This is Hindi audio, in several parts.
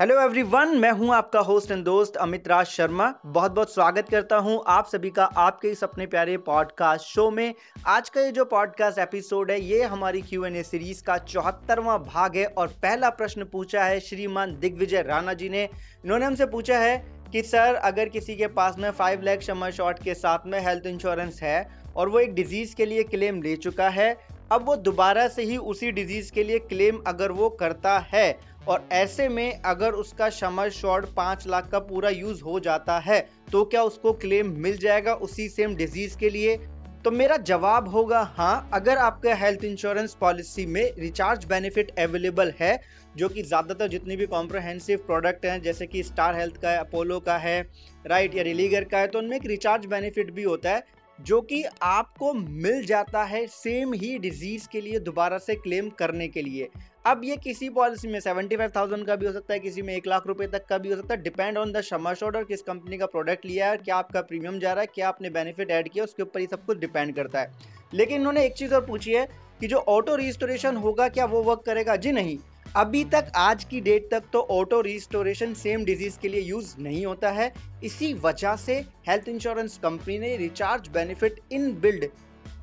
हेलो एवरीवन मैं हूँ आपका होस्ट एंड दोस्त अमित राज शर्मा। बहुत बहुत स्वागत करता हूँ आप सभी का आपके इस अपने प्यारे पॉडकास्ट शो में। आज का ये जो पॉडकास्ट एपिसोड है, ये हमारी क्यू एन ए सीरीज़ का चौहत्तरवां भाग है और पहला प्रश्न पूछा है श्रीमान दिग्विजय राणा जी ने। इन्होंने हमसे पूछा है कि, सर, अगर किसी के पास में फाइव लैख शमर शॉर्ट के साथ में हेल्थ इंश्योरेंस है और वो एक डिज़ीज़ के लिए क्लेम ले चुका है, अब वो दोबारा से ही उसी डिज़ीज़ के लिए क्लेम अगर वो करता है और ऐसे में अगर उसका शमर शॉर्ट पाँच लाख का पूरा यूज़ हो जाता है तो क्या उसको क्लेम मिल जाएगा उसी सेम डिज़ीज़ के लिए? तो मेरा जवाब होगा हाँ अगर आपका हेल्थ इंश्योरेंस पॉलिसी में रिचार्ज बेनिफिट अवेलेबल है, जो कि ज़्यादातर जितनी भी कॉम्प्रहेंसिव प्रोडक्ट हैं, जैसे कि स्टार हेल्थ का है अपोलो का है, राइट, या रिलीगर का है तो उनमें एक रिचार्ज बेनिफिट भी होता है। जो कि आपको मिल जाता है सेम ही डिज़ीज़ के लिए दोबारा से क्लेम करने के लिए। अब ये किसी पॉलिसी में सेवेंटी फाइव थाउज़ेंड का भी हो सकता है, किसी में एक लाख रुपए तक का भी हो सकता है depend on the sum assured और किस कंपनी का प्रोडक्ट लिया है, क्या आपका प्रीमियम जा रहा है, क्या आपने बेनिफिट ऐड किया, उसके ऊपर ही सब कुछ डिपेंड करता है। लेकिन उन्होंने एक चीज़ और पूछी है कि जो ऑटो रिस्टोरेशन होगा, क्या वो वर्क करेगा? जी नहीं। अभी तक आज की डेट तक तो ऑटो रिस्टोरेशन सेम डिज़ीज़ के लिए यूज़ नहीं होता है। इसी वजह से हेल्थ इंश्योरेंस कंपनी ने recharge benefit in build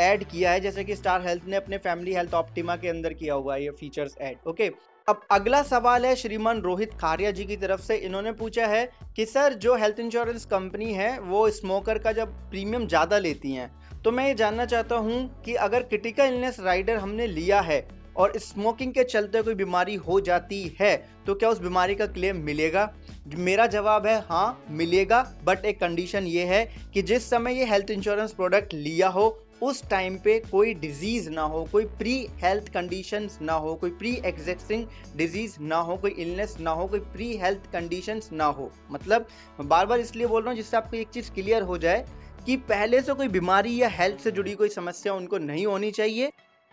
add किया है। जैसे कि स्टार हेल्थ ने अपने फैमिली हेल्थ ऑप्टिमा के अंदर किया हुआ है, ये फीचर्स ऐड ओके अब अगला सवाल है श्रीमान रोहित खारिया जी की तरफ़ से। इन्होंने पूछा है कि, सर, जो हेल्थ इंश्योरेंस कंपनी है, वो स्मोकर का जब प्रीमियम ज़्यादा लेती हैं तो मैं ये जानना चाहता हूँ कि अगर क्रिटिकल इलनेस राइडर हमने लिया है और स्मोकिंग के चलते कोई बीमारी हो जाती है तो क्या उस बीमारी का क्लेम मिलेगा? मेरा जवाब है हाँ मिलेगा बट एक कंडीशन ये है कि जिस समय ये हेल्थ इंश्योरेंस प्रोडक्ट लिया हो, उस टाइम पे कोई डिज़ीज़ ना हो, कोई प्री हेल्थ कंडीशंस ना हो, कोई प्री एग्जिस्टिंग डिज़ीज़ ना हो, कोई इलनेस ना हो, कोई प्री हेल्थ कंडीशंस ना हो। मतलब बार बार इसलिए बोल रहा हूँ जिससे आपको एक चीज़ क्लियर हो जाए कि पहले से कोई बीमारी या हेल्थ से जुड़ी कोई समस्या उनको नहीं होनी चाहिए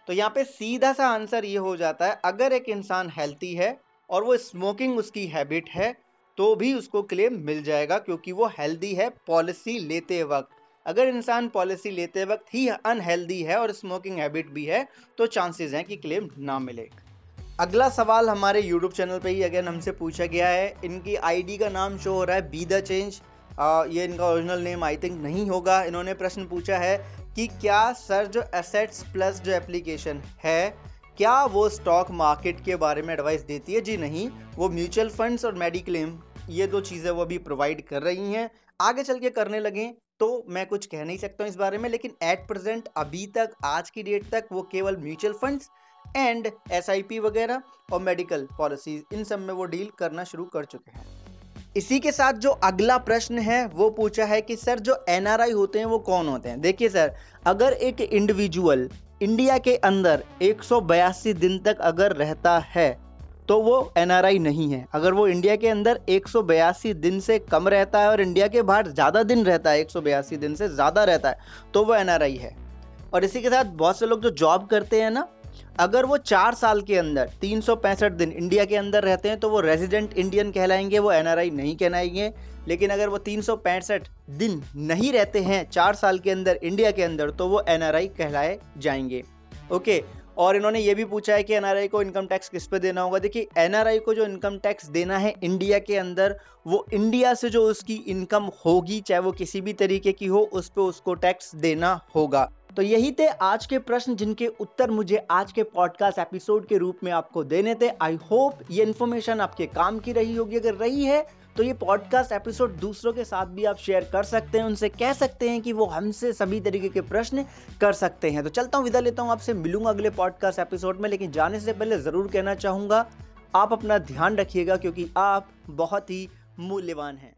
तो यहाँ पे सीधा सा आंसर ये हो जाता है, अगर एक इंसान हेल्थी है और वो स्मोकिंग उसकी हैबिट है तो भी उसको क्लेम मिल जाएगा क्योंकि वो हेल्दी है पॉलिसी लेते वक्त। अगर इंसान पॉलिसी लेते वक्त ही अनहेल्दी है और स्मोकिंग हैबिट भी है तो चांसेस हैं कि क्लेम ना मिले। अगला सवाल हमारे यूट्यूब चैनल पे ही अगेन हमसे पूछा गया है। इनकी आईडी का नाम शो हो रहा है बी द चेंज ये इनका ओरिजिनल नेम आई थिंक नहीं होगा। इन्होंने प्रश्न पूछा है कि क्या सर जो एसेट्स प्लस जो एप्लीकेशन है, क्या वो स्टॉक मार्केट के बारे में एडवाइस देती है? जी नहीं, वो म्यूचुअल फंड्स और मेडिक्लेम ये दो चीज़ें वो अभी प्रोवाइड कर रही हैं। आगे चल के करने लगे तो मैं कुछ कह नहीं सकता हूँ इस बारे में, लेकिन एट प्रेजेंट अभी तक, आज की डेट तक, वो केवल म्यूचुअल फंड्स एंड एसआईपी वगैरह और मेडिकल पॉलिसीज़ इन सब में वो डील करना शुरू कर चुके हैं। इसी के साथ जो अगला प्रश्न है, वो पूछा है कि, सर, जो एनआरआई होते हैं, वो कौन होते हैं? देखिए, सर, अगर एक इंडिविजुअल इंडिया के अंदर एक सौ बयासी दिन तक अगर रहता है तो वो एनआरआई नहीं है। अगर वो इंडिया के अंदर एक सौ बयासी दिन से कम रहता है और इंडिया के बाहर ज़्यादा दिन रहता है, एक सौ बयासी दिन से ज़्यादा रहता है तो वो एनआरआई है। और इसी के साथ बहुत से लोग जो जॉब करते हैं ना अगर वो चार साल के अंदर, तीन सौ पैंसठ दिन इंडिया के अंदर रहते हैं तो वो रेजिडेंट इंडियन कहलाएँगे, वो एनआरआई नहीं कहलाएँगे। लेकिन अगर वो तीन सौ पैंसठ दिन नहीं रहते हैं, चार साल के अंदर इंडिया के अंदर तो वो एनआरआई कहलाए जाएँगे। ओके, और इन्होंने ये भी पूछा है कि एनआरआई को इनकम टैक्स किस पे देना होगा। देखिए एनआरआई को जो इनकम टैक्स देना है इंडिया के अंदर, वो इंडिया से जो उसकी इनकम होगी, चाहे वो किसी भी तरीके की हो, उस पर उसको टैक्स देना होगा। तो यही थे आज के प्रश्न जिनके उत्तर मुझे आज के पॉडकास्ट एपिसोड के रूप में आपको देने थे। आई होप ये इन्फॉर्मेशन आपके काम की रही होगी। अगर रही है तो ये पॉडकास्ट एपिसोड दूसरों के साथ भी आप शेयर कर सकते हैं। उनसे कह सकते हैं कि वो हमसे सभी तरीके के प्रश्न कर सकते हैं। तो चलता हूँ, विदा लेता हूँ आपसे। मिलूँगा अगले पॉडकास्ट एपिसोड में। लेकिन जाने से पहले ज़रूर कहना चाहूँगा, आप अपना ध्यान रखिएगा क्योंकि आप बहुत ही मूल्यवान हैं।